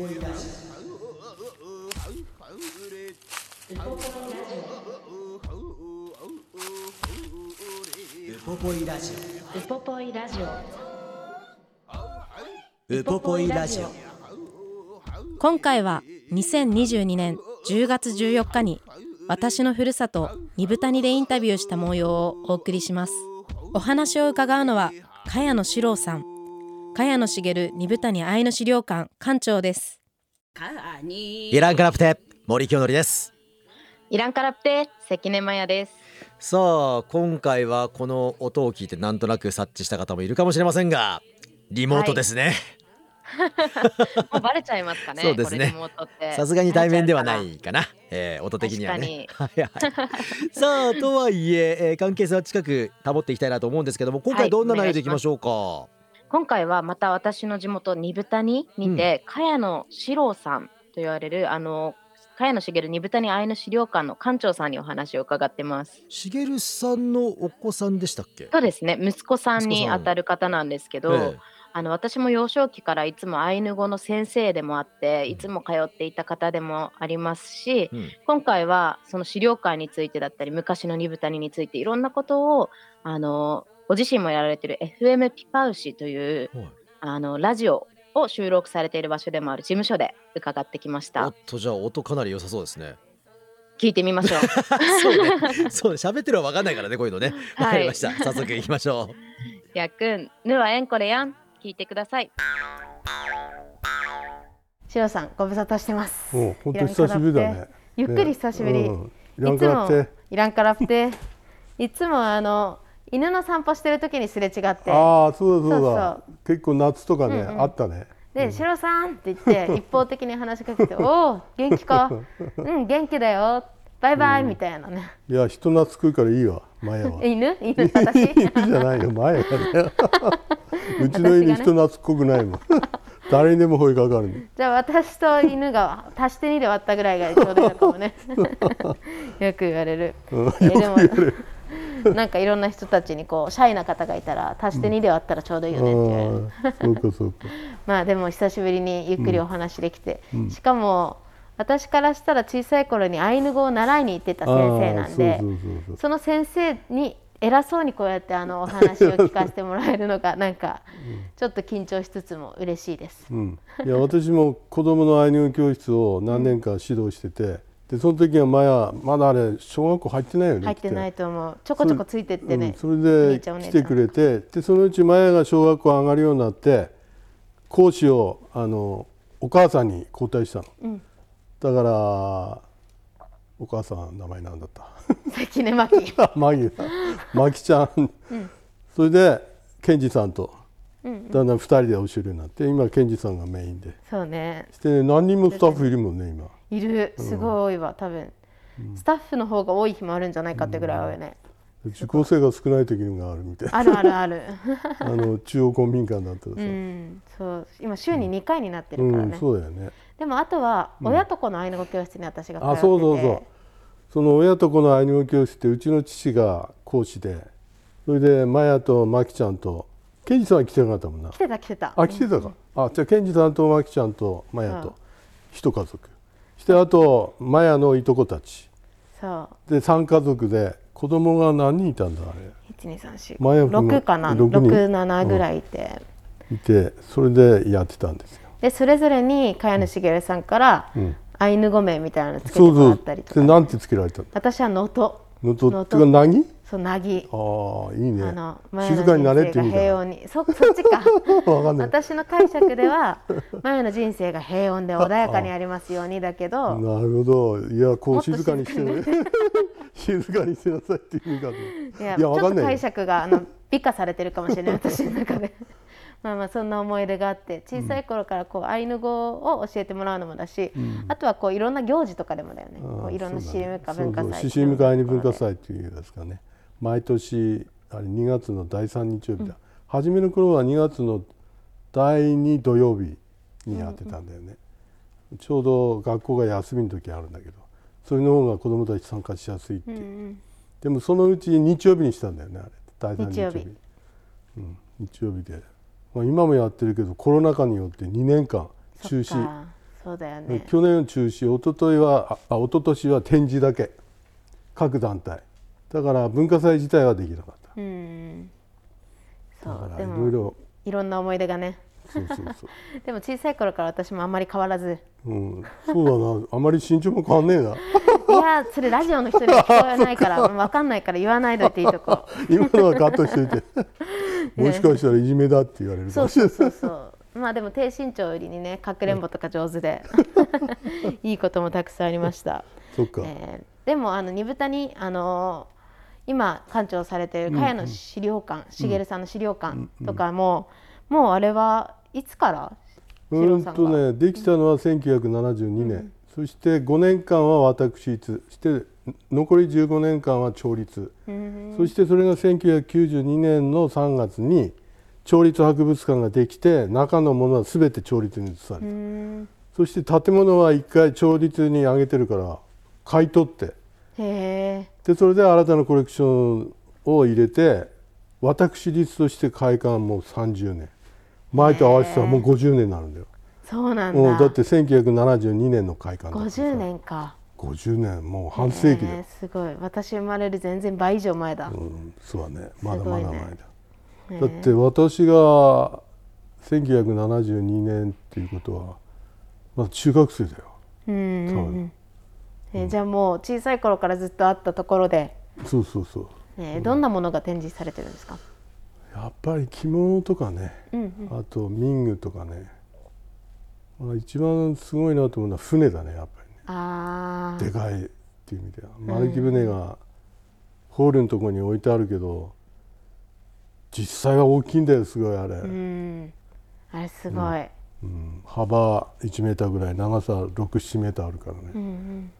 ウポポイラジウポポイラジオ。オウポポイラジオ。今回は2022年10月14日に私のふるさと二部谷でインタビューした模様をお送りします。お話を伺うのは茅野史郎さん茅野茂二部谷アイヌ資料館館長です。イランカラプテ森清則です。イランカラプテ関根麻也です。さあ今回はこの音を聞いてなんとなく察知した方もいるかもしれませんがリモートですね、もうバレちゃいますかねそうですね。さすがに対面ではないかな、えー音的にはね。はいはい。さあとはいええー関係性は近く保っていきたいなと思うんですけども今回どんな内容でいきましょうか、今回はまた私の地元二部谷にて、茅野史郎さんと言われるあの茅野茂二部谷アイヌ資料館の館長さんにお話を伺ってます。しげるさんのお子さんでしたっけ？そうですね。息子さんにあたる方なんですけど、えあの私も幼少期からいつもアイヌ語の先生でもあってうん。いつも通っていた方でもありますし、えうん。今回はその資料館についてだったり昔の二部谷についていろんなことをあのご自身もやられている FM ピパウシというはいあのラジオを収録されている場所でもある事務所で伺ってきましおったた。とじゃあ音かなり良さそうですね聞いてみましょう。そうねそうね喋ってるのは分かんないからねこういうのねわはいかりました早速行きましょうやっくん、ぬはえんこれやん。聞いてください。しろさん、ご無沙汰してます。もう本当久しぶりだね。ゆっくり久しぶり。うんいらんからって。いらんからって。いつもあの犬の散歩してる時にすれ違って。ああそうだそうだ。結構夏とかね、うんうんあったね。で、しろさんって言って 一方的に話しかけて、おお、元気か。うん、元気だよ。バイバイみたいなね。いや人懐っこいからいいわ前は。犬、犬、私？いいじゃないよ前はね。うちの犬人懐っこくないもん。誰にでも吠えかかるの。じゃあ私と犬が足して2で割ったぐらいがちょうどいいのかもね。よく言われる。うんよくえ言われる。なんかいろんな人たちにこうシャイな方がいたら足して2で割ったらちょうどいいよねって言われる。そうかそうか。まあでも久しぶりにゆっくりお話できて、しかも私からしたら小さい頃にアイヌ語を習いに行ってた先生なんでその先生に偉そうにこうやってあのお話を聞かせてもらえるのが なんかちょっと緊張しつつも嬉しいです。うん、いや私も子供のアイヌ語教室を何年か指導してて、でその時はまやまだあれ小学校入ってないよね入ってない来と思う。ちょこちょこついてってね、うん、それおで兄ちゃんお姉ちゃん来てくれてでそのうちマヤが小学校上がるようになって講師をあのお母さんに交代したの、うん。だからお母さん名前なんだった。関根真希。マギだ。マキちゃん、それでケンジさんとだんだん2人で教えるようになって今ケンジさんがメインで。そうね。して、ね、何人もスタッフいるもんね今。いる。すごい多いわ多分、スタッフの方が多い日もあるんじゃないかってぐらい多いね、受講生が少ない時があるみたいな。あるあるある。あの中央公民館だったらさ、ううん。んそう。今週に2回になってるからね、そうだよね。でもあとは親と子のアイヌ語教室に私が通ってて、あそうそうそう。その親と子のアイヌ語教室ってうちの父が講師で。それでマヤとマキちゃんとケンジさんは来てなかったもんな。来てた来てた。あ来てたか、あじゃあケンジさんとマキちゃんとマヤと一家族してあとマヤのいとこたち。そう。で3家族で子供が何人いたんだあれ。マヤ君が12346かな？六人。67ぐらいいて、いてそれでやってたんですよ。でそれぞれに茅野茂さんから、ん。アイヌ語名みたいなのつけてもそうそうらったりとか。でなんてつけられたんだ私は能登。能ってか何？そうなぎああいいね。あの静かになれって意味だ。人生が平穏に。そ そっちか。わかんない。私の解釈では 前の人生が平穏で穏やかにありますようにだけどなるほど。いやこう静かに。してね。静かにしなさいっていう意味かといやいやわかんないよ。釈があの美化されてるかもしれない私の中で。まあまあそんな思い出があって小さい頃からこうアイヌ語を教えてもらうのもだし、うん、あとはこういろんな行事とかでもだよね。こういろんなシシムカ文化祭シシムカアイヌ文化祭っていうですかね毎年あれ2月の第3日曜日だ、うん、初めの頃は2月の第2土曜日にやってたんだよね、うん、ちょうど学校が休みの時あるんだけどそれの方が子どもたち参加しやすいって。いう、うんうん、でもそのうち日曜日にしたんだよねあれ。第3日曜日。うん、日曜日で、まあ、今もやってるけどコロナ禍によって2年間中止。そうだよね。去年中止一昨日はあ一昨年は展示だけ。各団体だから文化祭自体はできなかった。うん。そうでもいろいろいろんな思い出がね。そうそうそう。でも小さい頃から私もあんまり変わらず。うん。そうだな。あまり身長も変わんねえな。いやそれラジオの人に聞こえないから 分か。んないから言わないでいていいとこ。今のはカットしといて もしかしたらいじめだって言われるかもしれない。そうそうそうまあでも低身長よりにねかくれんぼとか上手で。いいこともたくさんありました。そっか、え。ー、でもあの二豚にあのー、今館長されている茅野資料館、しげるさんの資料館とかも、もうあれはいつからうんとねできたのは1972年、うん、そして5年間は私立。そして残り15年間は調律、うん、そしてそれが1992年の3月に調律博物館ができて中のものは全て調律に移された、うん、そして建物は1回調律に上げてるから買い取ってでそれで新たなコレクションを入れて私立として開館もう30年。前と合わせたらもう50年になるんだよ。そうなんだ、だって1972年の開館だ50年か。50年。もう半世紀で、すごい。私生まれる全然倍以上前だ、うん、そうだね。まだまだ前だ、だって私が1972年っていうことはまだ中学生だよ。うん、えー、じゃあもう小さい頃からずっとあったところでそうそうそう、えー、どんなものが展示されてるんですか、やっぱり着物とかね、うんうん、あと民具とかね、まあ、一番すごいなと思うのは船だねやっぱりね。あでかいっていう意味では。丸木船がホールのところに置いてあるけど実際は大きいんだよすごいあれ、うん、あれすごい、うん、幅1メーターぐらい長さ67メーターあるからね、うんうん、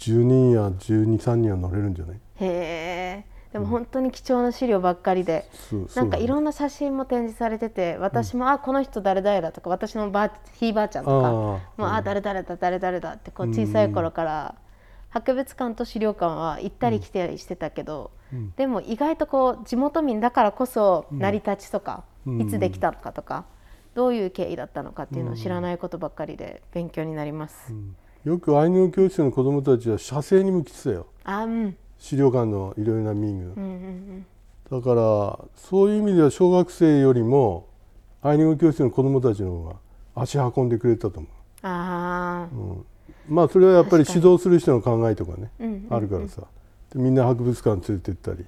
10人や123人は乗れるんじゃない？へえ。でも本当に貴重な資料ばっかりで、うん、なんかいろんな写真も展示されてて私も、うん、あこの人誰々だとか私のばひいばあちゃんとかもうあ誰々だ誰々だってこう小さい頃から博物館と資料館は行ったり来たりしてたけど、うん、でも意外とこう地元民だからこそ成り立ちとか、いつできたのかとか、どういう経緯だったのかっていうのを知らないことばっかりで勉強になります。よくアイヌ語教室の子どもたちは写生に向きてたよ。あうん。資料館のいろいろな民具、うんうんうん、だからそういう意味では小学生よりもアイヌ語教室の子どもたちの方が足運んでくれたと思う。あうん、まあそれはやっぱり指導する人の考えとかね、うんうんうん、あるからさ。みんな博物館連れてったり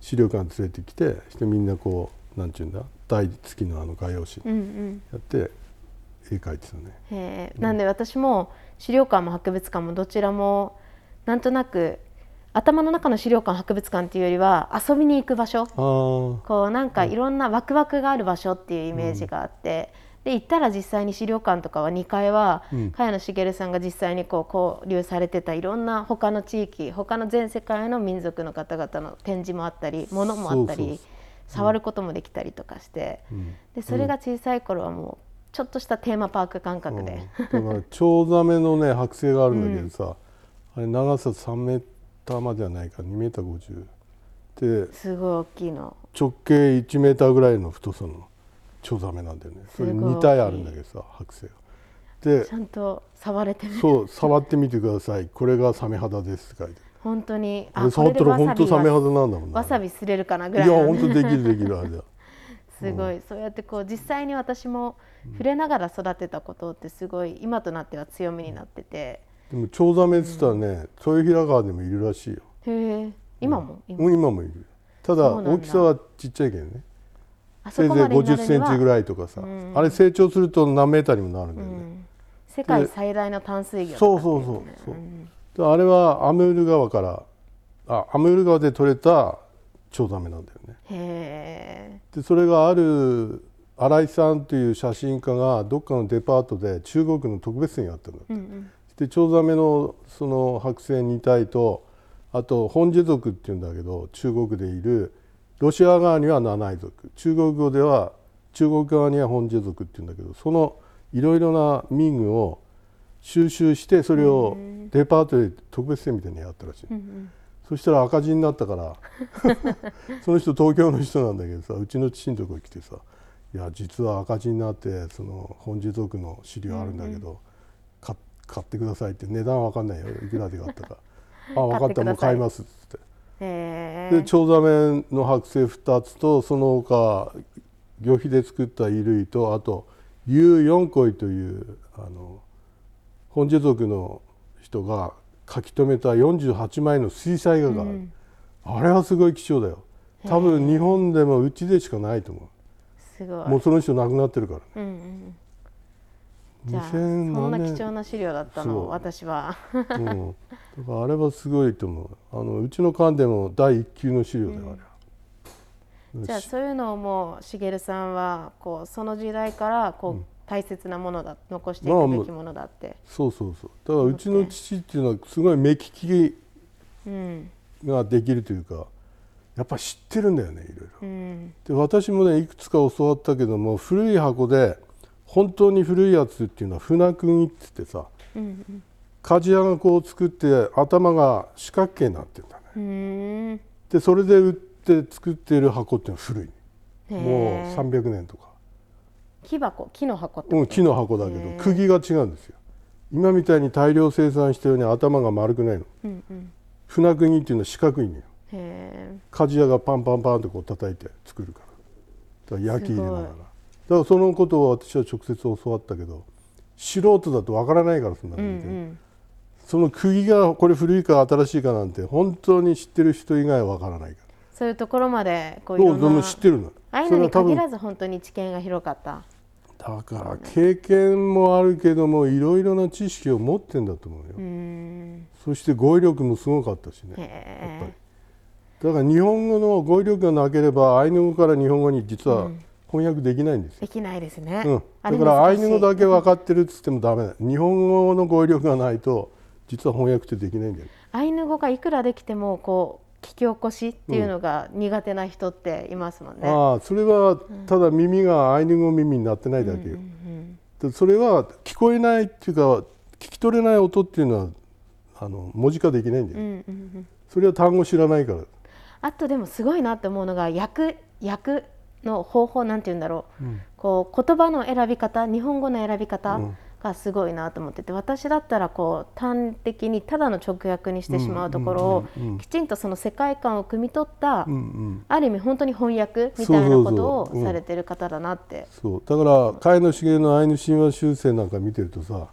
資料館連れてきてしてみんなこうなんちゅうんだ台付きのあの画用紙やって絵描いてたね。うんうん、へなんで私も資料館も博物館もどちらもなんとなく頭の中の資料館博物館っていうよりは遊びに行く場所。こうなんかいろんなワクワクがある場所っていうイメージがあって、うん、で行ったら実際に資料館とかは2階は、うん、茅野茂さんが実際にこう交流されてたいろんな他の地域他の全世界の民族の方々の展示もあったりものもあったり触ることもできたりとかして、うん、でそれが小さい頃はもうちょっとしたテーマパーク感覚で、だからチョウザメのね剥製があるんだけどさ、あれ長さ3メーターまではないか2メーター50ですごい大きいの。直径1メーターぐらいの太さのチョウザメなんだよね。それ2体あるんだけどさ剥製が。でちゃんと触れてみそう触ってみてください。これがサメ肌ですって書いて本当に。あれ触ったら本当サメ肌なんだもんわさびすれるかなぐらいいや本当できるできるあれだすごい、うん、そうやってこう実際に私も触れながら育てたことってすごい今となっては強みになってて、でもチョウザメっつったらね、豊平川でもいるらしいよ。へえ。今も、うん、今もいる。ただ大きさはちっちゃいけどね。せいぜい50センチぐらいとかさ、うん、あれ成長すると何メーターにもなるんだよね、うん、世界最大の淡水魚、ね、そうそうそう。そう、あれはアムール川からあアムール川で取れたチョウザメなんだよね。でそれがある新井さんという写真家がどっかのデパートで中国の特別展やったんだって、うんうん、でチョウザメのその剥製2体とあと本ジ族っていうんだけど中国でいるロシア側には七井族。中国語では中国側には本ジ族っていうんだけどそのいろいろな民具を収集してそれをデパートで特別展みたいにやったらしい、うんうん、そしたら赤字になったから。その人東京の人なんだけどさうちの父のとこに来てさ「いや実は赤字になってその本地族の資料あるんだけど、うんうん、買ってください」って値段わかんないよ。いくらで買ったか「あ分かったもう買います」っつって。でチョウザメの剥製2つとその他魚皮で作った衣類とあと U4 恋というあの本地族の人が書き留めた48枚の水彩画がある、うん、あれはすごい貴重だよ。多分日本でもうちでしかないと思う。すごい。もうその人亡くなってるから。ね、うんうん。じゃあそんな貴重な資料だったの私は、うん、だからあれはすごいと思う。あのうちの館でも第一級の資料だよ、うん、じゃあそういうのをもう茂さんはこうその時代からこう、うん大切なものだ残していくべきものだって、まあ、そうそうそう。だからうちの父っていうのはすごい目利きができるというか、やっぱ知ってるんだよねいろいろ、うん、で私もねいくつか教わったけども古い箱で本当に古いやつっていうのは船釘って言ってさ、うんうん、鍛冶屋がこう作って頭が四角形になってるんだね。でそれで売って作っている箱っていうのは古い。もう300年とか木箱木の箱うん木の箱だけど釘が違うんですよ。今みたいに大量生産したように頭が丸くないの、うんうん、船釘っていうのは四角いのよ。鍛冶屋がパンパンパンとこう叩いて作るから。だから焼き入れながら。だからそのことを私は直接教わったけど素人だとわからないからそんなの、うんうん、その釘がこれ古いか新しいかなんて本当に知ってる人以外はわからないから。そういうところまでこういうの知ってるの。ああいうのに限らず本当に知見が広かっただから経験もあるけどもいろいろな知識を持ってんだと思うよ。そして語彙力もすごかったしねやっぱり。だから日本語の語彙力がなければアイヌ語から日本語に実は翻訳できないんですよ、できないですね、うん、だからアイヌ語だけ分かってるっつってもダメだ。日本語の語彙力がないと実は翻訳ってできないんだよ。アイヌ語がいくらできてもこう聞き起こしっていうのが苦手な人っていますもんね。うん、ああそれはただ耳がアイヌ語耳になってないだけよ。それは聞こえないっていうか聞き取れない音っていうのはあの文字化できないんだよ、うんうんうん、それは単語知らないから。あとでもすごいなって思うのが訳訳の方法なんて言うんだろう、うん、こう言葉の選び方日本語の選び方、うんがすごいなと思ってて私だったらこう端的にただの直訳にしてしまうところをきちんとその世界観を汲み取ったある意味本当に翻訳みたいなことをされてる方だなって。そう。だから茅野茂のアイヌ神話修正なんか見てるとさ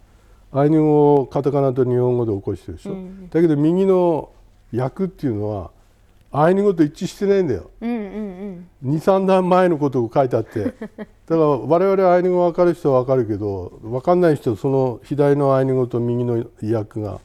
アイヌ語をカタカナと日本語で起こしてるでしょ、うん、だけど右の訳っていうのはアイヌ語と一致してないんだよ、うんうんうん、23段前のことを書いてあって。だから我々アイヌ語分かる人は分かるけど分かんない人はその左のアイヌ語と右の訳が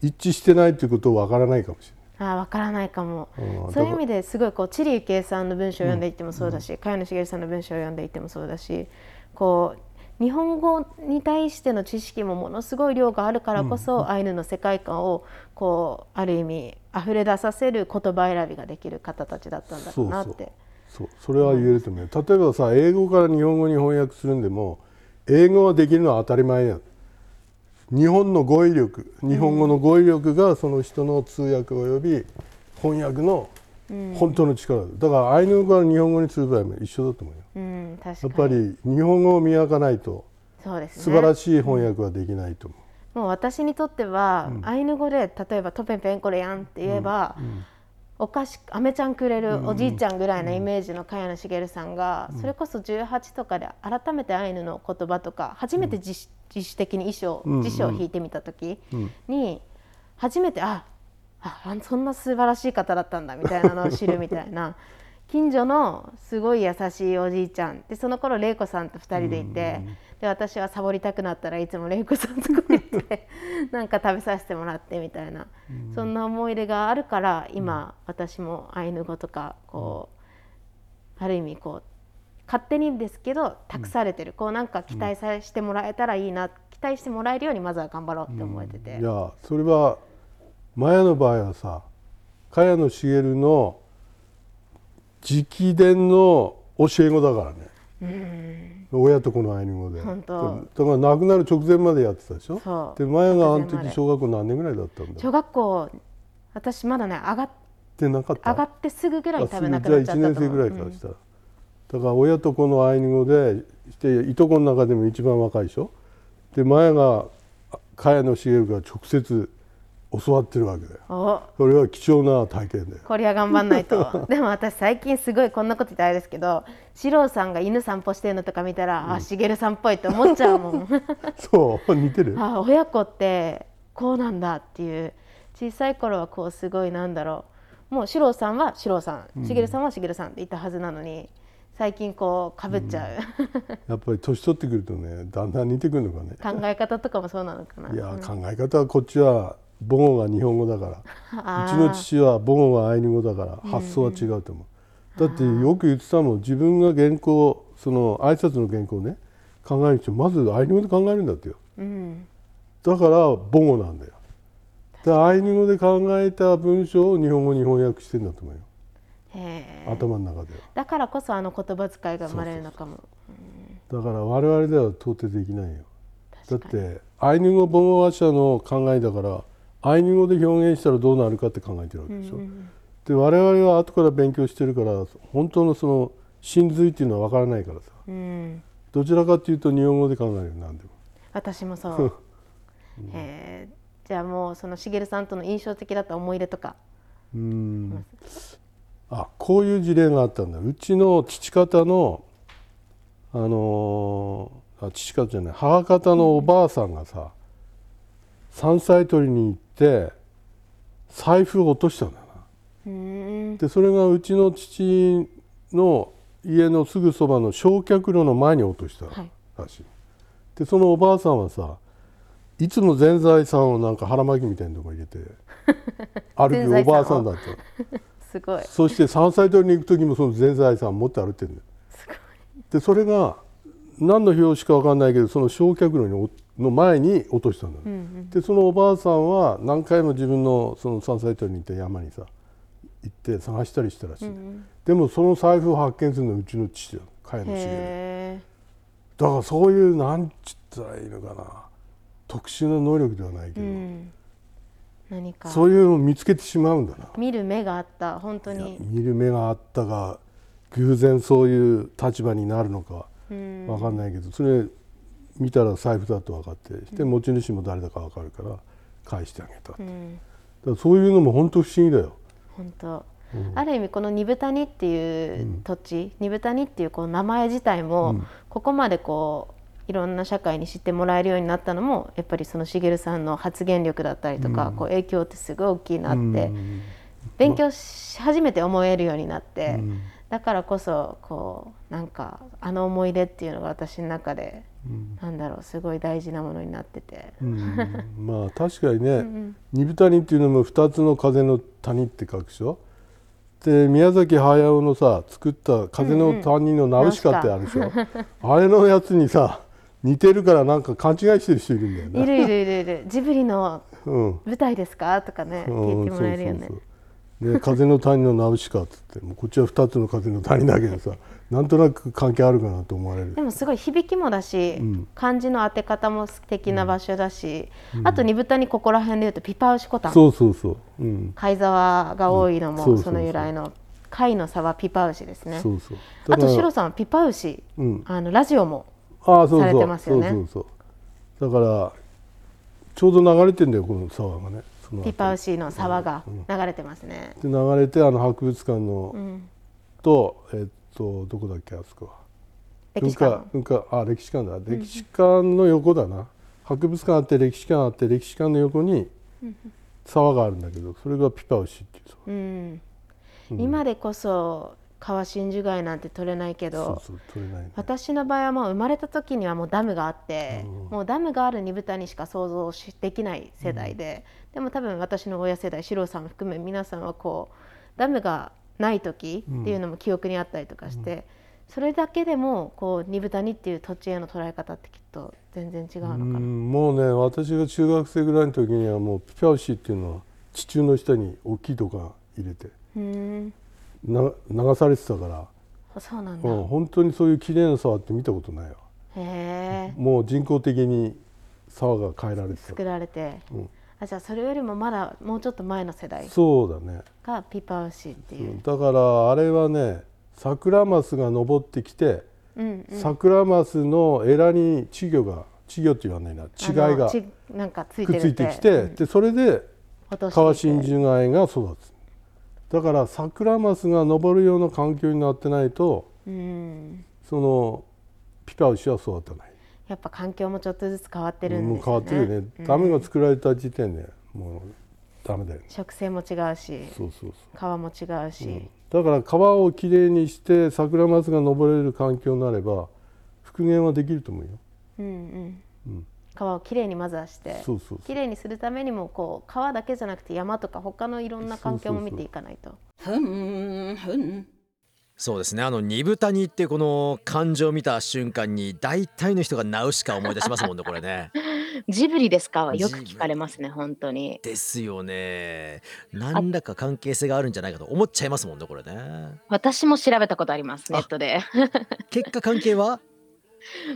一致してないっていうことを分からないかもしれない。あ分からないかも、うん、そういう意味ですごいこうチリユケイさんの文章を読んでいってもそうだし、うん、茅野茂さんの文章を読んでいってもそうだしこう日本語に対しての知識もものすごい量があるからこそ、うん、アイヌの世界観をこうある意味溢れ出させる言葉選びができる方たちだったんだろうなって。そうそれは言えると思う、うん、例えばさ英語から日本語に翻訳するんでも英語はできるのは当たり前や日本の語彙力日本語の語彙力がその人の通訳および翻訳の本当の力だ、からアイヌ語から日本語にする場合も一緒だと思うよ、うん、やっぱり日本語を磨かないとそうです、ね、素晴らしい翻訳はできないと思う、もう私にとっては、うん、アイヌ語で例えば「トペンペンこれやん」って言えば、うん。うん、お菓子あめちゃんくれるおじいちゃんぐらいのイメージの茅野茂さんが、それこそ18とかで改めてアイヌの言葉とか初めて自主的に衣装、辞書を引いてみた時に、初めてああそんな素晴らしい方だったんだみたいなのを知るみたいな。近所のすごい優しいおじいちゃん。でその頃玲子さんと2人でいて、で私はサボりたくなったらいつも玲子さんとこに行って なんか食べさせてもらってみたいな、そんな思い出があるから今、私もアイヌ語とかこう、ある意味こう勝手にですけど託されてる、こうなんか期待さしてもらえたらいいな、期待してもらえるようにまずは頑張ろうって思えてて、いやそれはマヤの場合はさ茅野茂の直伝の教え子だからね、親と子のアイヌ語で。だから亡くなる直前までやってたでしょ？でマヤがあの時小学校何年ぐらいだったんだ？小学校私まだね上がってなかった。上がってすぐぐらい多分なくなっちゃったじゃあ1年生ぐらいからしたら、うん、だから親と子のアイヌ語でしていとこの中でも一番若いでしょ？でマヤが茅野茂が直接教わってるわけだよ。これは貴重な体験でこれは頑張んないと。でも私最近すごいこんなこと言ってあれですけど四郎さんが犬散歩してるのとか見たら、うん、あしげるさんっぽいって思っちゃうもん。そう似てる。あ親子ってこうなんだっていう小さい頃はこうすごいなんだろう。もう四郎さんは四郎さんしげるさんはしげるさんって言ったはずなのに、最近こうかぶっちゃう、うん、やっぱり年取ってくるとねだんだん似てくるのかね。考え方とかもそうなのかな。いや、うん、考え方はこっちは母語が日本語だから。うちの父は母語がアイヌ語だから発想は違うと思う、だってよく言ってたもん。自分が原稿その挨拶の原稿ね考える人まずアイヌ語で考えるんだってよ、うん、だから母語なんだよ。でアイヌ語で考えた文章を日本語に翻訳してんだと思うよ。頭の中では。だからこそあの言葉遣いが生まれるのかも。だから我々では到底できないよ。だってアイヌ語母語話者の考えだからアイヌ語で表現したらどうなるかって考えてるわけでしょ。うんうん、で我々は後から勉強してるから本当のその真髄っていうのは分からないからさ、うん、どちらかというと日本語で考える何でも。私もそう。うん、えー、じゃあもうそのしげるさんとの印象的だった思い出とか。うんあこういう事例があったんだうちの父方のあのー、あ父方じゃない母方のおばあさんがさ、山菜採りに行って財布を落としたんだな。でそれがうちの父の家のすぐそばの焼却炉の前に落としたらしい。はい、でそのおばあさんはさいつも全財産をなんか腹巻きみたいなとこ入れて 歩くおばあさんだった すごい。そして山菜採りに行く時もその全財産を持って歩いてるんだよ。でそれが何の表紙か分かんないけどその焼却炉にの前に落としたの、うんうん、でそのおばあさんは何回も自分のその山菜採りに行って山にさ行って探したりしたらしい、うんうん、でもその財布を発見するのはうちの父だ茅野茂だからそういうなんちったらいいのかな。特殊な能力ではないけど、うん、何か。そういうのを見つけてしまうんだな。見る目があった。本当に。見る目があったが偶然そういう立場になるのか分かんないけど。それ見たら財布だと分かってで持ち主も誰だか分かるから返してあげた、うん、だそういうのも本当不思議だよ。本当。うん、ある意味この二部谷っていう土地、うん、二部谷っていうこう名前自体も、ここまでこういろんな社会に知ってもらえるようになったのもやっぱりその茂さんの発言力だったりとか、こう影響ってすごい大きいなって、勉強し始めて思えるようになって、だからこそこうなんかあの思い出っていうのが私の中でなんだろうすごい大事なものになってて、うん、まあ確かにねうん二部谷っていうのも2つの風の谷って書くでしょ？で宮崎駿のさ作った「風の谷のナウシカ」ってあるでしょ、うんうん、あれのやつにさ似てるからなんか勘違いしてる人いるんだよね。いるいるいるいる。ジブリの舞台ですか、とかね聞いてもらえるよね、そうそうそう。で風の谷のナウシカっつってもうこっちは2つの風の谷だけどさなんとなく関係あるかなと思われる。でもすごい響きもだし、うん、漢字の当て方も素敵な場所だし、うん、あと二豚にここら辺でいうとピパウシコタン。そうそうそう、うん、貝沢が多いのもその由来の貝の差はピパウシですね。そうそう。あとシロさんはピパウシ、うん、あのラジオもされてますよね。そうそうそう。だからちょうど流れてんだよこの沢がね。ピパウシの沢が流れてますね。で流れてあの博物館の、とえっとどこだっけあそこは。歴史館。文化あ歴史館だ。歴史館の横だな、博物館あって歴史館あって歴史館の横に沢があるんだけどそれがピパウシっていう沢、うん。今でこそ川真珠貝なんて取れないけど私の場合はもう生まれた時にはもうダムがあって、もうダムがある二豚にしか想像できない世代で、でも多分私の親世代四郎さんも含め皆さんはこうダムがない時っていうのも記憶にあったりとかして、それだけでもこう二豚にっていう土地への捉え方ってきっと全然違うのかな。もうね私が中学生ぐらいの時にはもうピピャウシっていうのは地中の下に大きいとか入れてな流されてたから。そうなんだ、うん、本当にそういう綺麗な沢って見たことないわ。へえもう人工的に沢が変えられて作られて、うん、あじゃあそれよりもまだもうちょっと前の世代そうだね。がピパウシっていう、だからあれはねサクラマスが登ってきて、うんうん、サクラマスのエラに稚魚が稚魚って言わないな稚貝がなんかついてきて、うん、でそれで川真珠貝が育つ。だからサクラマスが登るような環境になってないと、うん、そのピパウシは育たないやっぱ環境もちょっとずつ変わってるんですね、もう変わってるね、ダメが作られた時点でもうダメだよ、ね、植生も違うしそうそうそう。川も違うし、うん、だから川をきれいにして桜松が登れる環境になれば復元はできると思うよ。うんうん。うん、川をきれいにまずはしてそうそうきれいにするためにもこう川だけじゃなくて山とか他のいろんな環境も見ていかないと。ふんふんそうですね。あの二豚にってこの感情を見た瞬間に大体の人がナウシカ思い出しますもんねこれね。ジブリですか？はよく聞かれますね本当に。ですよね。何らか関係性があるんじゃないかと思っちゃいますもんねこれね。私も調べたことありますネットで。結果関係は？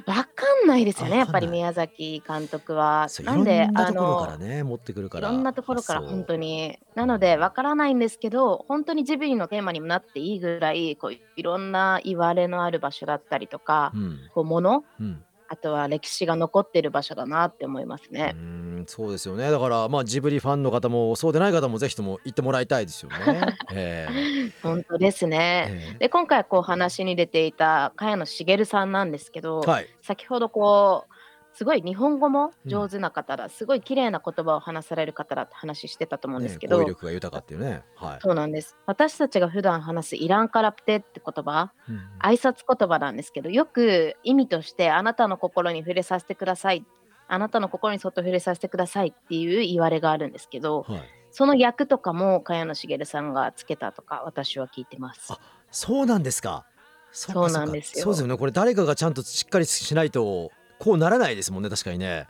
わかんないですよね、やっぱり宮崎監督は。なんで、あの、ね、持ってくるかいろんなところから本当に。なので、わからないんですけど、本当にジブリのテーマにもなっていいぐらい、こういろんな言われのある場所だったりとか、うん。こうもの、うん。あとは歴史が残ってる場所だなって思いますね。うん、そうですよね。だから、まあ、ジブリファンの方も、そうでない方もぜひとも行ってもらいたいですよね。ええ。本当ですね。ええ。で、今回こう話に出ていた茅野茂さんなんですけど、はい。先ほどこうすごい日本語も上手な方だ、うん、すごい綺麗な言葉を話される方だって話してたと思うんですけど、ね、語彙力が豊かっていうね、はい、そうなんです。私たちが普段話すイランカラプテって言葉、うん、挨拶言葉なんですけどよく意味としてあなたの心に触れさせてください。あなたの心にそっと触れさせてくださいっていう言われがあるんですけど、はい、その役とかも茅野茂さんがつけたとか私は聞いてます。あそうなんですか。そうなんですよ。そうですよね。これ誰かがちゃんとしっかりしないとこうならないですもんね確かにね。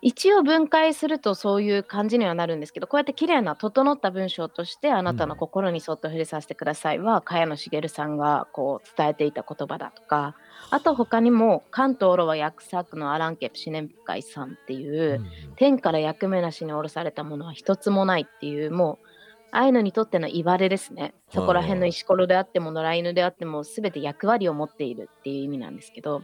一応分解するとそういう感じにはなるんですけどこうやって綺麗な整った文章としてあなたの心にそっと触れさせてくださいは、茅野茂さんがこう伝えていた言葉だとかあと他にも関東ロは役作のアランケプシネンカイさんっていう、天から役目なしに下ろされたものは一つもないっていうもうああいうのにとっての言われですね。そこら辺の石ころであっても野良犬であっても全て役割を持っているっていう意味なんですけど、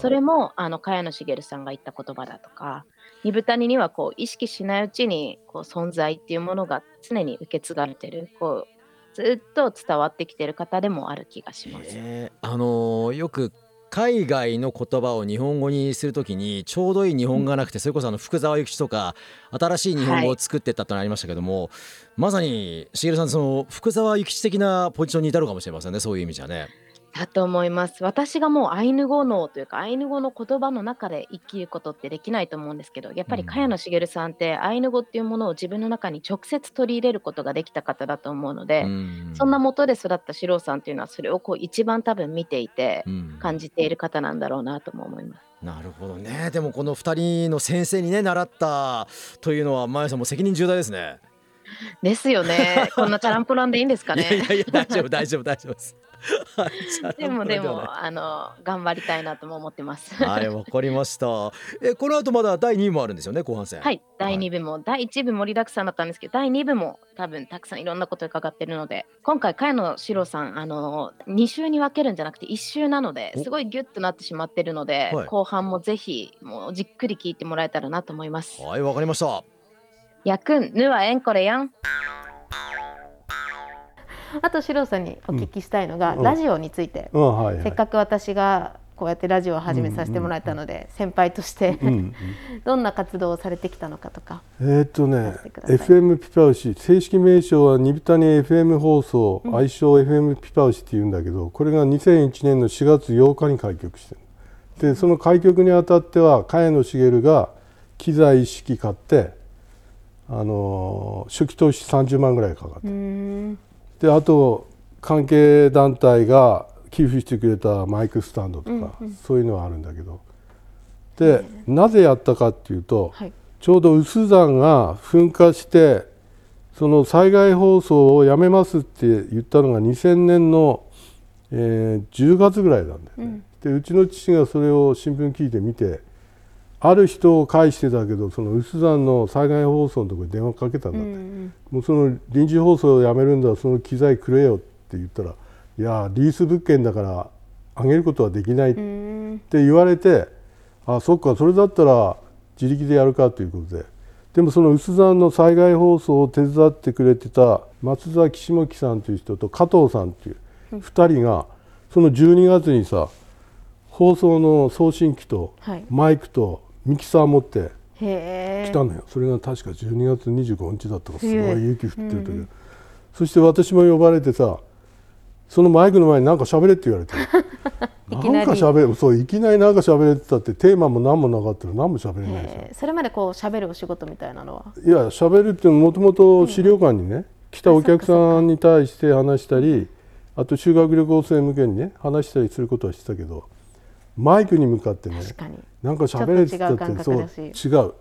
それもあの茅野茂さんが言った言葉だとか二豚谷にはこう意識しないうちにこう存在っていうものが常に受け継がれてるこうずっと伝わってきてる方でもある気がします。あのー、よく海外の言葉を日本語にするときにちょうどいい日本語がなくてそれこそあの福沢諭吉とか新しい日本語を作ってったとなりましたけども、はい、まさに茂さんその福沢諭吉的なポジションに至るかもしれませんねそういう意味じゃね。だと思います。私がもうアイヌ語脳というかアイヌ語の言葉の中で生きることってできないと思うんですけどやっぱり茅野茂さんってアイヌ語っていうものを自分の中に直接取り入れることができた方だと思うので、うん、そんな元で育った四郎さんっていうのはそれをこう一番多分見ていて感じている方なんだろうなとも思います。なるほどねでもこの2人の先生にね習ったというのは前さんも責任重大ですね。ですよね。こんなチャランポランでいいんですかね。いやいや大丈夫大丈夫大丈夫です。でもでもあの頑張りたいなとも思ってます。はいわかりました。えこの後まだ第2部もあるんですよね後半戦。はい第2部も、はい、第1部盛りだくさんだったんですけど第2部も多分たくさんいろんなこと伺ってるので今回茅野史郎さんあの2週に分けるんじゃなくて1週なのですごいギュッとなってしまってるので、はい、後半もぜひもうじっくり聞いてもらえたらなと思います。はいわかりました。やくんぬはえんこれやん。あと四郎さんにお聞きしたいのが、うん、ラジオについて、うんはいはい、せっかく私がこうやってラジオを始めさせてもらえたので、先輩として どんな活動をされてきたのかとかえっとね FM ピパウシ。正式名称は二豚に FM 放送、愛称 FM ピパウシっていうんだけどこれが2001年の4月8日に開局してる。でその開局にあたっては茅野茂が機材一式買ってあの初期投資30万ぐらいかかってであと関係団体が寄付してくれたマイクスタンドとか、そういうのはあるんだけど。で、なぜやったかっていうと、はいちょうど有珠山が噴火してその災害放送をやめますって言ったのが2000年の、えー10月ぐらいなんだよね。でうちの父がそれを新聞聞いて見てある人を介してたけどその有珠山の災害放送のところに電話かけたんだって、もうその臨時放送をやめるんだその機材くれよって言ったらいやリース物件だからあげることはできないって言われてあそっかそれだったら自力でやるかということで。でもその有珠山の災害放送を手伝ってくれてた松田岸本さんという人と加藤さんという2人がその12月にさ放送の送信機とはい。マイクとミキサー持って来たのよ。それが確か12月25日だったかすご冬い雪降ってる時、そして私も呼ばれてさそのマイクの前に何か喋れって言われて。いきなんか喋れそういきなり何か喋れってたってテーマも何もなかったら何も喋れないじゃんへえそれまでこう喋るお仕事みたいなのは？いや喋るっていうのはもともと資料館にね、来たお客さんに対して話したりあと修学旅行生向けにね話したりすることはしてたけどマイクに向かってねなんか喋れって言ったってそう違う。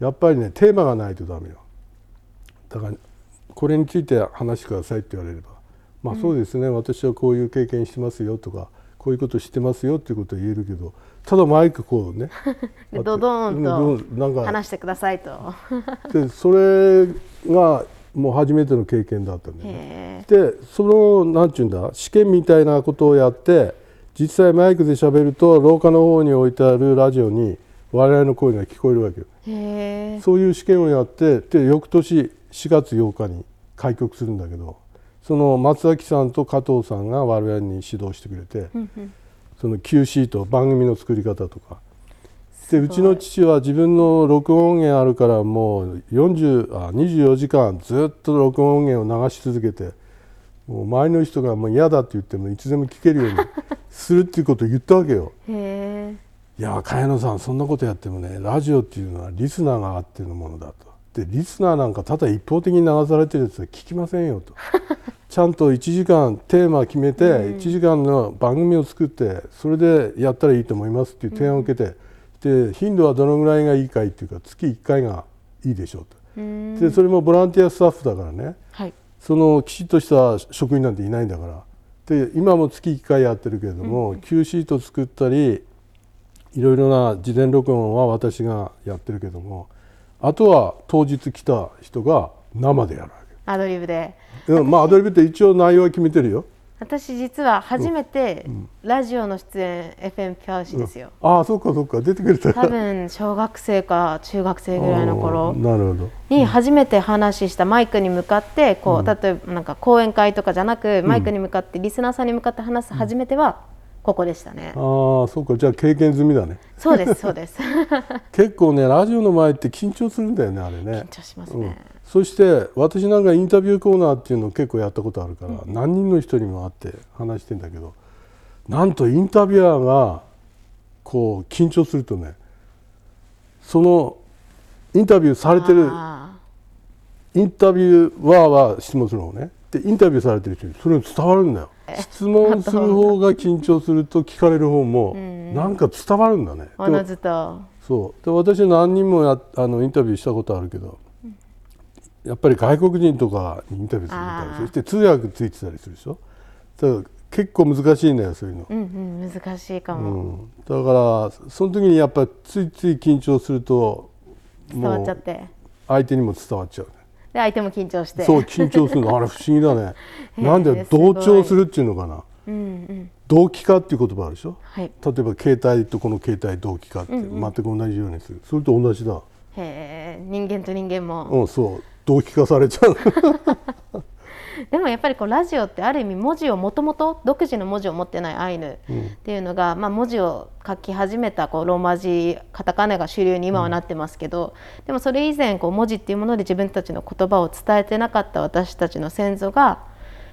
やっぱりねテーマがないとダメよ。だからこれについて話してくださいって言われればまあそうですね、私はこういう経験してますよとかこういうことしてますよっていうことは言えるけどただマイクこうねで ドドーンとうんなんか話してくださいと。でそれがもう初めての経験だったんだよね。へでそのなんていうんだ試験みたいなことをやって実際マイクで喋ると廊下の方に置いてあるラジオに我々の声が聞こえるわけよ。そういう試験をやってで翌年4月8日に開局するんだけどその松崎さんと加藤さんが我々に指導してくれて、その Q シート番組の作り方とか。でうちの父は自分の録音音源あるからもう40あ24時間ずっと録音音源を流し続けてもう周りの人がもう嫌だって言ってもいつでも聞けるようにするっていうことを言ったわけよ。いや茅野さんそんなことやってもねラジオっていうのはリスナーがあってのものだと。でリスナーなんかただ一方的に流されてるやつは聞きませんよと。ちゃんと1時間テーマ決めて1時間の番組を作ってそれでやったらいいと思いますっていう提案を受けてで頻度はどのぐらいがいいかいっていうか月1回がいいでしょうと。でそれもボランティアスタッフだからね。はいそのきちっとした職員なんていないんだから。で今も月1回やってるけれども、Q シート作ったりいろいろな事前録音は私がやってるけどもあとは当日来た人が生でやるわアドリブで。け、うん、まあアドリブって一応内容は決めてるよ私実は初めてラジオの出演 FM ピャウシですよ、ああそっかそっか。出てくれた。多分小学生か中学生ぐらいの頃なるほど。に初めて話したマイクに向かってこう、例えばなんか講演会とかじゃなくマイクに向かってリスナーさんに向かって話す初めてはここでしたね、ああそうか。じゃあ経験済みだね。そうですそうです。結構ねラジオの前って緊張するんだよねあれね。緊張しますうん。ね、そして私なんかインタビューコーナーっていうのを結構やったことあるから、何人の人にも会って話してんだけどなんとインタビュアーがこう緊張するとねそのインタビューされてるあインタビューワーは質問するのね。でインタビューされてる人にそれが伝わるんだよ。質問する方が緊張すると聞かれる方もなんか伝わるんだね、そう。で私何人もやあのインタビューしたことあるけど、やっぱり外国人とかにインタビューするみたいそして通訳ついてたりするでしょ？だから結構難しいんだよそういうの、うんうん難しいかうも、ん、だからその時にやっぱりついつい緊張すると伝わっちゃって。相手にも伝わっちゃうね。で相手も緊張して。そう緊張するの。あれ不思議だね。なんで同調するっていうのかな？うんうん。同期化っていう言葉あるでしょ？はい。例えば携帯とこの携帯同期化って全く同じようにする、それと同じだ。へえ人間と人間も、うんそう同期化されちゃう。でもやっぱりこうラジオってある意味文字をもともと独自の文字を持ってないアイヌっていうのが、まあ、文字を書き始めたこうローマ字カタカナが主流に今はなってますけど、でもそれ以前こう文字っていうもので自分たちの言葉を伝えてなかった私たちの先祖が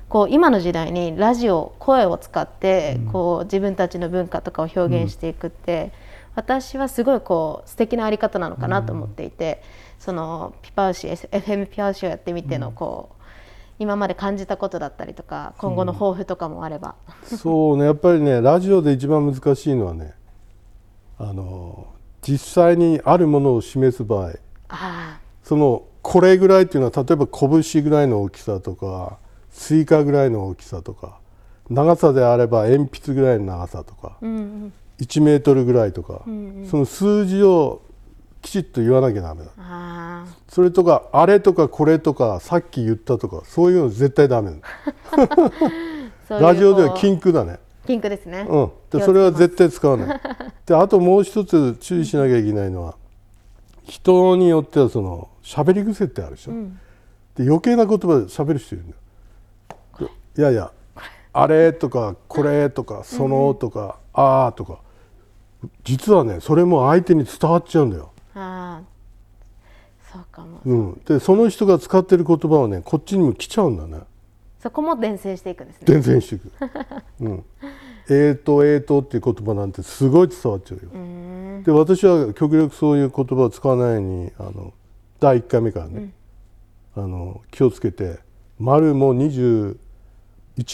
こう今の時代にラジオ声を使ってこう自分たちの文化とかを表現していくって、私はすごいこう素敵なあり方なのかなと思っていて、そのピパウシ FM ピパウシをやってみてのこう、今まで感じたことだったりとか今後の抱負とかもあれば、うん、そうねやっぱりねラジオで一番難しいのはねあの実際にあるものを示す場合。そのこれぐらいっていうのは例えば拳ぐらいの大きさとかスイカぐらいの大きさとか長さであれば鉛筆ぐらいの長さとか、うんうん、1メートルぐらいとか、うんうん、その数字をきちっと言わなきゃダメだ。それとかあれとかこれとかさっき言ったとかそういうの絶対ダメ ラジオでは禁句だね。禁句ですね。うん。でそれは絶対使わない。であともう一つ注意しなきゃいけないのは人によってはその喋り癖ってあるでしょ、うん、で余計な言葉で喋る人いるんだよいやいやあれとかこれとかそのとか、うん、ああとか。実はねそれも相手に伝わっちゃうんだよあそうかも、うん、でその人が使ってる言葉はねこっちにも来ちゃうんだね。そこも伝染していくんですね。伝染していく、うん、えーとえーとっていう言葉なんてすごい伝わっちゃうよ。で私は極力そういう言葉を使わないようにあの第1回目からね、うん、あの気をつけて丸も21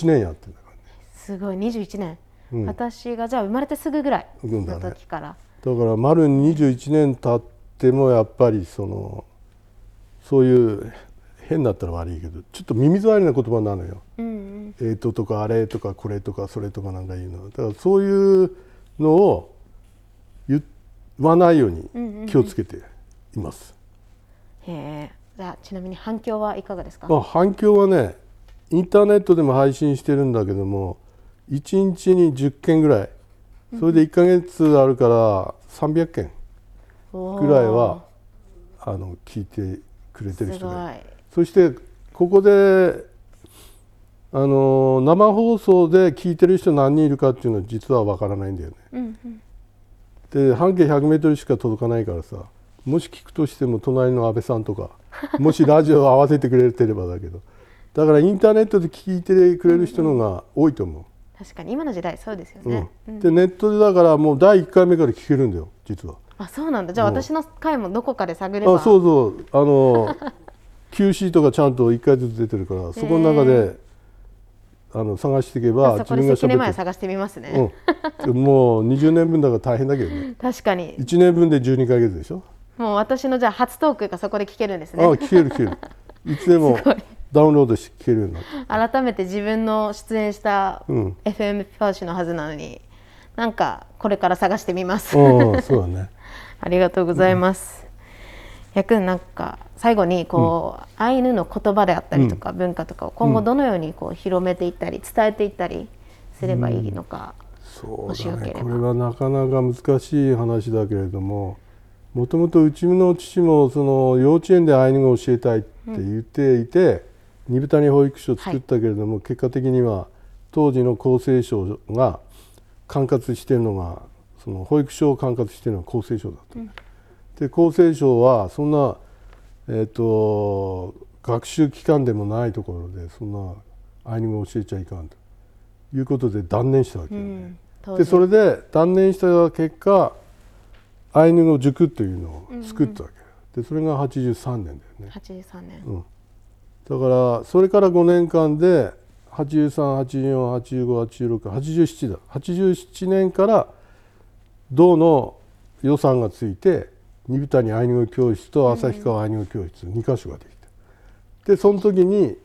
年やってるんだからね。すごい21年、うん、私がじゃあ生まれてすぐぐらいの時から、だから丸21年経ってもやっぱりそのそういう変だったら悪いけどちょっと耳障りな言葉なのよ。うんうん、えーととかあれとかこれとかそれとかなんか言うの。だからそういうのを言わないように気をつけています。うんうんうん、へえ。じゃあちなみに反響はいかがですか、まあ、反響はねインターネットでも配信してるんだけども1日に10件ぐらい。それで1か月あるから300件ぐらいはあの聞いてくれてる人がそしてここであの生放送で聞いてる人何人いるかっていうのは実は分からないんだよね。うんうん、で半径 100m しか届かないからさもし聞くとしても隣の安倍さんとか もしラジオを合わせてくれてればだけどだからインターネットで聞いてくれる人のが多いと思う。確かに今の時代そうですよね、うん、でネットでだからもう第1回目から聞けるんだよ実は。あそうなんだ。じゃあ私の回もどこかで探れば、あそうそう。あの QC とかちゃんと1回ずつ出てるからそこの中であの探していけば自分が関根前探してみますね、うん、もう20年分だから大変だけどね。確かに。1年分で12か月でしょ？もう私のじゃあ初トークがそこで聞けるんですね。あ聞ける聞ける。いつでも ダウンロードして聞けるようになって改めて自分の出演した FM ピパーシのはずなのに、うん、なんかこれから探してみます。そうだね。ありがとうございます、うん、やくんなんか最後にこう、うん、アイヌの言葉であったりとか、文化とかを今後どのようにこう広めていったり伝えていったりすればいいのか、そうだね。これはなかなか難しい話だけれどももともとうちの父もその幼稚園でアイヌ語を教えたいって言っていて、二部谷保育所を作ったけれども、はい、結果的には当時の厚生省が管轄しているのがその保育所を管轄しているのは厚生省だと。うん、で厚生省はそんな、えーと、学習機関でもないところでそんなアイヌ語を教えちゃいかんということで断念したわけよね。うん、でそれで断念した結果アイヌ語塾というのを作ったわけ、うんうん、でそれが83年だよね。83年、うんだからそれから5年間で8384858687だ。87年から道の予算がついて二部谷アイヌ語教室と旭川アイヌ語教室2か所ができた。でその時に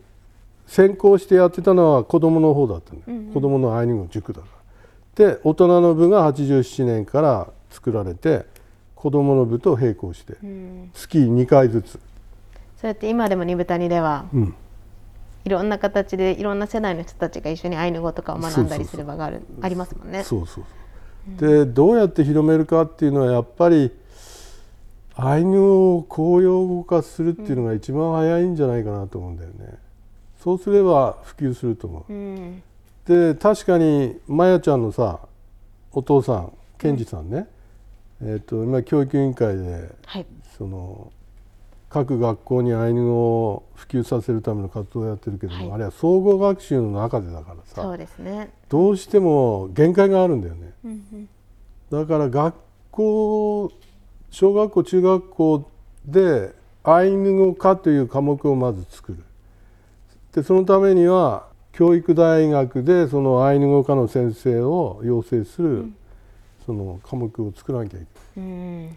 先行してやってたのは子どもの方だったんだ、うんうん、子どものアイヌ語塾だから。で大人の部が87年から作られて子どもの部と並行して月2回ずつそうやって今でも二部谷では、うん、いろんな形でいろんな世代の人たちが一緒にアイヌ語とかを学んだりする場があるありますもんね。そうそうでどうやって広めるかっていうのはやっぱりアイヌ語を公用語化するっていうのが一番早いんじゃないかなと思うんだよね。そうすれば普及すると思う。うん、で確かにまやちゃんのさお父さん健二さんね、うん、えーと、今教育委員会で、はい、その各学校にアイヌ語を普及させるための活動をやってるけども、はい、あれは総合学習の中でだからさそうですね。どうしても限界があるんだよね、うんうん、だから学校小学校中学校でアイヌ語科という科目をまず作る。でそのためには教育大学でそのアイヌ語科の先生を養成する、その科目を作らなきゃいけない、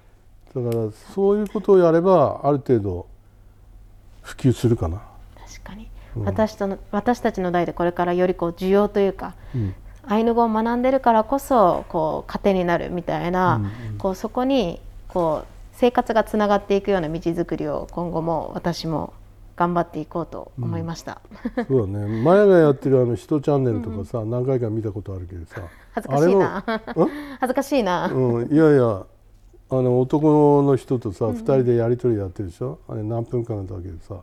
だからそういうことをやればある程度普及するかな。確かに、うん、私との私たちの代でこれからよりこう需要というか、うん、アイヌ語を学んでるからこそこう糧になるみたいな、うんうん、こうそこにこう生活がつながっていくような道づくりを今後も私も頑張っていこうと思いました、うん、そうだね。マヤがやってるあの「ひとチャンネル」とかさ、うん、何回か見たことあるけどさ 恥ずかしいな。恥ずかしいな、うん、いやいやあの男の人とさ、うん、2人でやり取りやってるでしょ？あれ何分間だけでさ。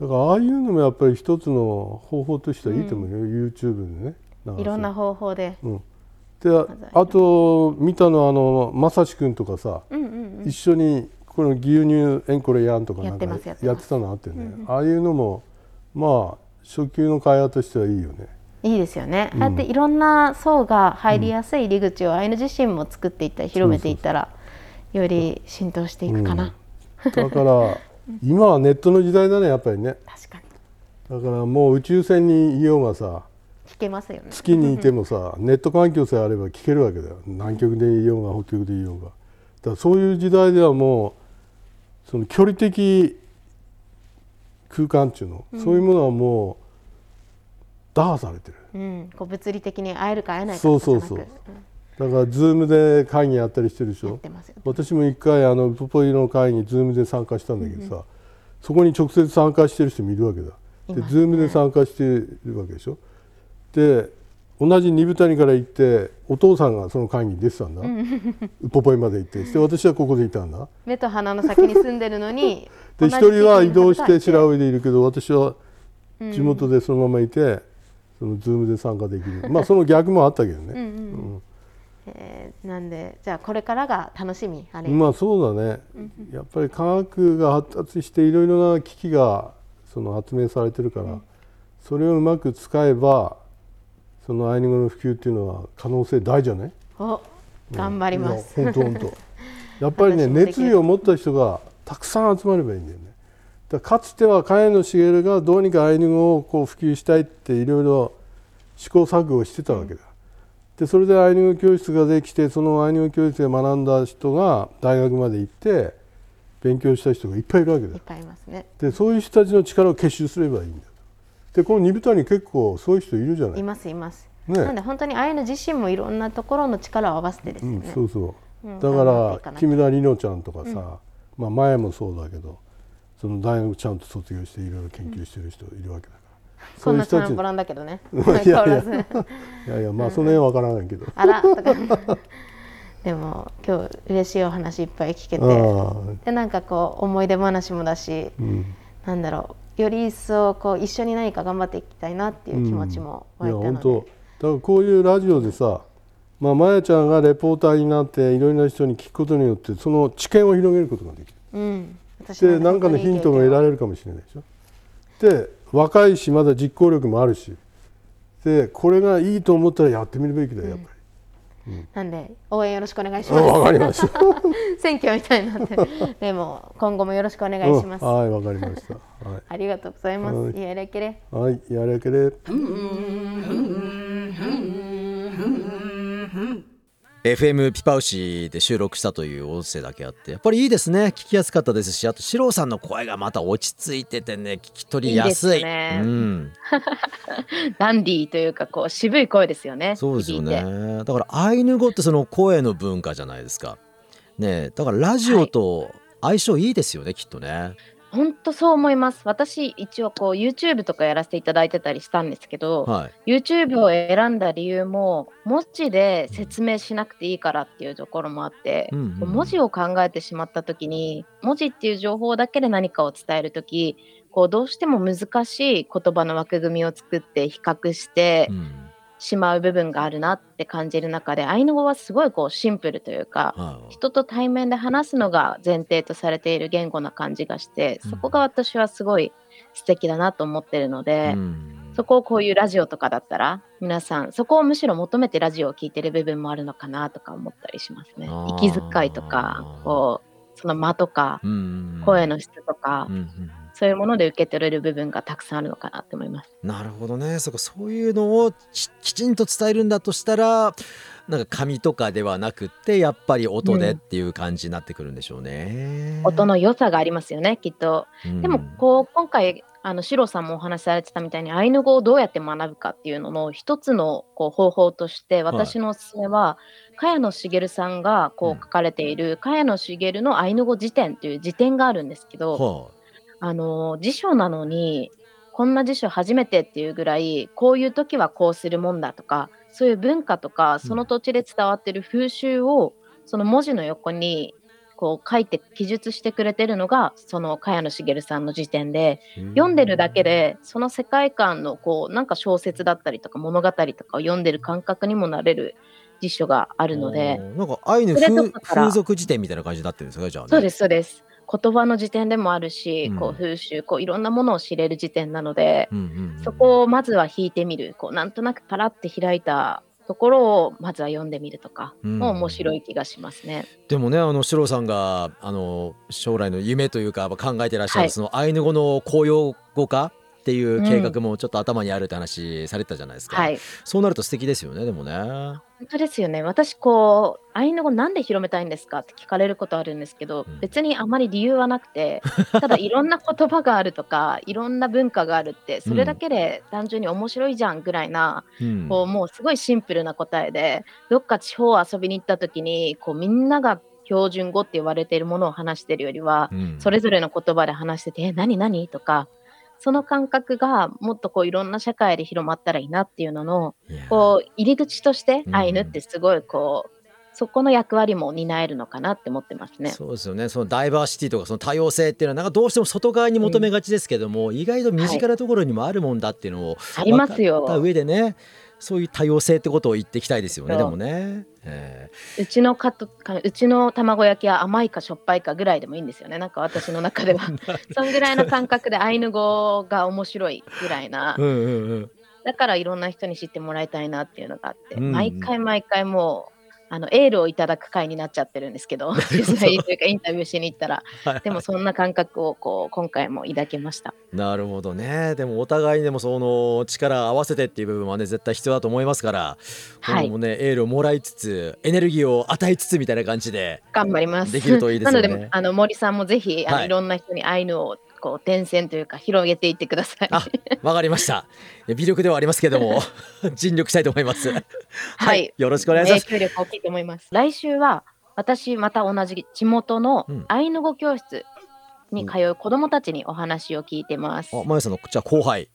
だからああいうのもやっぱり一つの方法としてはいいと思うよ、うん、YouTube でね。いろんな方法で、うん、であと見たのはあの正志君とかさ、うんうんうん、一緒にこの牛乳エンコレやんとかなんかやってたのあってね、うんうん、ああいうのもまあ初級の会話としてはいいよね。いいですよね、うん、あっていろんな層が入りやすい入り口をアイヌ自身も作っていったり広めていったらより浸透していくかな、うん、だから今はネットの時代だねやっぱりね。確かに。だからもう宇宙船にいようがさ聞けますよね。月にいてもさネット環境さえあれば聞けるわけだよ。南極でいようが北極でいようが。だからそういう時代ではもうその距離的空間っていうの、うん、そういうものはもう打破されてる、うん、こう物理的に会えるか会えないかそうそうそう、うん、だからズームで会議やったりしてるでしょ？私も一回あのウポポイの会議 Zoom で参加したんだけどさ、うん、そこに直接参加してる人もいるわけだ。で、ね、 Zoom で参加してるわけでしょ？で同じ二風谷から行ってお父さんがその会議に出てたんだ、ウポポイまで行って。して私はここでいたんだ。目と鼻の先に住んでるのに で一人は移動して白老でいるけど私は地元でそのままいて、その Zoom で参加できる。まあその逆もあったけどね。うんうん。うんえー、なんでじゃあこれからが楽しみあれまあそうだね、やっぱり科学が発達していろいろな機器がその発明されてるから、うん、それをうまく使えばそのアイヌ語の普及っていうのは可能性大じゃない？お頑張ります、本当本当やっぱりね熱意を持った人がたくさん集まればいいんだよね。だかつては茅野茂がどうにかアイヌ語をこう普及したいっていろいろ試行錯誤してたわけだ、でそれでアイヌ語教室ができてそのアイヌ語教室で学んだ人が大学まで行って勉強した人がいっぱいいるわけだいっぱいいますね。でそういう人たちの力を結集すればいいんだでこの二部谷結構そういう人いるじゃない。いますいます、ね、なんで本当にアイヌ自身もいろんなところの力を合わせてですね、うん、そうそう、うん、だから木村里乃ちゃんとかさ、うん、まあ前もそうだけどその大学ちゃんと卒業していろいろ研究してる人いるわけだそんなチャンポランだけどね。いやいや。いやいやまあその辺は分からないけど、あらでも今日嬉しいお話いっぱい聞けて。でなんかこう思い出話もだし、うん、なんだろう。より一層こう一緒に何か頑張っていきたいなっていう気持ちも湧いたので、うん、いや本当。だからこういうラジオでさまあ、まやちゃんがレポーターになっていろいろな人に聞くことによってその知見を広げることができる、うん、で何かのヒントも得られるかもしれないでしょ。で若いしまだ実行力もあるしでこれがいいと思ったらやってみるべきだよやっぱり。なんで応援よろしくお願いします。わかりました。選挙みたいになって、でも今後もよろしくお願いします。はい、わかりました。はい、ありがとうございます。やれけれ。はい、やれけれ。FM ピパウシで収録したという音声だけあってやっぱりいいですね。聞きやすかったですしあと四郎さんの声がまた落ち着いててね聞き取りやすい。いい、ね、うん、ダンディーというかこう渋い声ですよねそうですよね。だからアイヌ語ってその声の文化じゃないですか。ねだからラジオと相性いいですよね、はい、きっとね本当そう思います。私、一応こう YouTube とかやらせていただいてたりしたんですけど、はい、YouTube を選んだ理由も、文字で説明しなくていいからっていうところもあって、うんうん文字を考えてしまった時に、文字っていう情報だけで何かを伝える時、こうどうしても難しい言葉の枠組みを作って比較して、うんしまう部分があるなって感じる中でアイヌ語はすごいこうシンプルというか、はい、人と対面で話すのが前提とされている言語な感じがしてそこが私はすごい素敵だなと思ってるので、うん、そこをこういうラジオとかだったら皆さんそこをむしろ求めてラジオを聴いてる部分もあるのかなとか思ったりしますね。息遣いとかこうその間とか声の質とか、そういうもので受け取れる部分がたくさんあるのかなと思います。なるほどねそこそういうのをきちんと伝えるんだとしたらなんか紙とかではなくてやっぱり音でっていう感じになってくるんでしょうね。うん、音の良さがありますよねきっと。でもこう今回あのシロさんもお話しされてたみたいにアイヌ語をどうやって学ぶかっていうのの一つのこう方法として私のおすすめは、はい、茅野茂さんがこう書かれている茅野茂のアイヌ語辞典という辞典があるんですけど、はあ、あの辞書なのにこんな辞書初めてっていうぐらいこういう時はこうするもんだとかそういう文化とかその土地で伝わってる風習をその文字の横にこう書いて記述してくれてるのがその茅野茂さんの時点で読んでるだけでその世界観のこうなんか小説だったりとか物語とかを読んでる感覚にもなれる辞書があるので。なんかアイヌ風俗辞典みたいな感じになってるんですかじゃあ、ね、そうですそうです言葉の辞典でもあるし、うん、こう風習こういろんなものを知れる辞典なので、うんうんうん、そこをまずは引いてみるこうなんとなくパラって開いたところをまずは読んでみるとかも面白い気がしますね。でもねあの四郎さんがあの将来の夢というか考えてらっしゃる、はい、そのアイヌ語の公用語化っていう計画もちょっと頭にあるって話されてたじゃないですか、はい、そうなると素敵ですよねでもね本当ですよね。私こうアイヌ語なんで広めたいんですかって聞かれることあるんですけど、うん、別にあまり理由はなくてただいろんな言葉があるとか いろんな文化があるってそれだけで単純に面白いじゃんぐらいな、うん、こうもうすごいシンプルな答えでどっか地方遊びに行った時にこうみんなが標準語って言われているものを話してるよりは、うん、それぞれの言葉で話してて「え何何?」とかその感覚がもっとこういろんな社会で広まったらいいなっていうののこう入り口としてアイヌってすごいこう、そこの役割も担えるのかなって思ってますね。そうですよね。そのダイバーシティとかその多様性っていうのはなんかどうしても外側に求めがちですけども、うん、意外と身近なところにもあるもんだっていうのを、ありますよ。た上でね、そういう多様性ってことを言っていきたいですよね。でもね、えー、うちのかとうちの卵焼きは甘いかしょっぱいかぐらいでもいいんですよね。なんか私の中では。そんぐらいの感覚でアイヌ語が面白いぐらいな。うんうん、うん、だからいろんな人に知ってもらいたいなっていうのがあって、毎回毎回もうあのエールをいただく会になっちゃってるんですけど取材というかインタビューしに行ったら。はい、でもそんな感覚をこう今回も抱けました。なるほどね。でもお互いにでもその力合わせてっていう部分はね絶対必要だと思いますから今後もね、エールをもらいつつエネルギーを与えつつみたいな感じで頑張ります。できるといいですね。なのであの森さんもぜひあの、はい、いろんな人にアイヌをこう転戦というか広げていってください。あ、わかりました。微力ではありますけども 尽力したいと思います。はい、はい、よろしくお願いします。影響力大きいと思います。来週は私また同じ地元のアイヌ語教室に通う子どもたちにお話を聞いてます。うん、あ、まゆさんのじゃ後輩。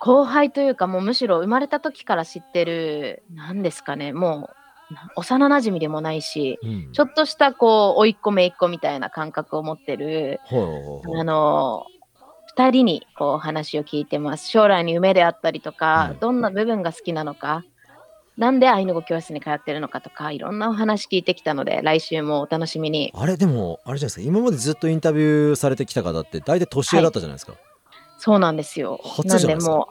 後輩というかもうむしろ生まれた時から知ってる何ですかねもう幼なじみでもないし、うん、ちょっとしたこう甥っ子姪っ子みたいな感覚を持ってる、あの2人にこう話を聞いてます。将来に夢であったりとか、うん、どんな部分が好きなのかなんでアイヌ語教室に通ってるのかとかいろんなお話聞いてきたので来週もお楽しみに。あれでもあれじゃないですか。今までずっとインタビューされてきた方って大体年上だったじゃないですか、はい、そうなんですよ。なんでも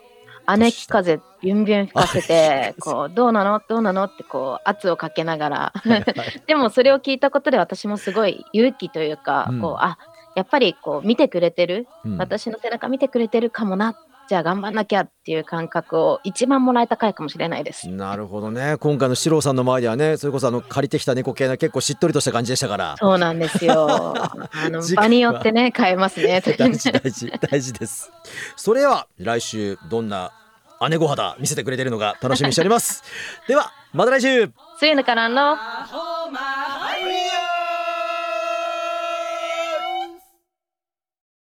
姉貴風ビュンビュン吹かせて こうどうなの？どうなの？ってこう圧をかけながら。でもそれを聞いたことで私もすごい勇気というか、うん、こうあやっぱりこう見てくれてる、うん、私の背中見てくれてるかもなじゃあ頑張んなきゃっていう感覚を一番もらえた回かもしれないです。なるほどね。今回の四郎さんの前ではね、それこそあの借りてきた猫系の結構しっとりとした感じでしたから。そうなんですよ。あの場によってね変えますね。大事大事大事です。それは来週どんな姉御肌見せてくれてるのが楽しみにしておりますではまた来週 See you in the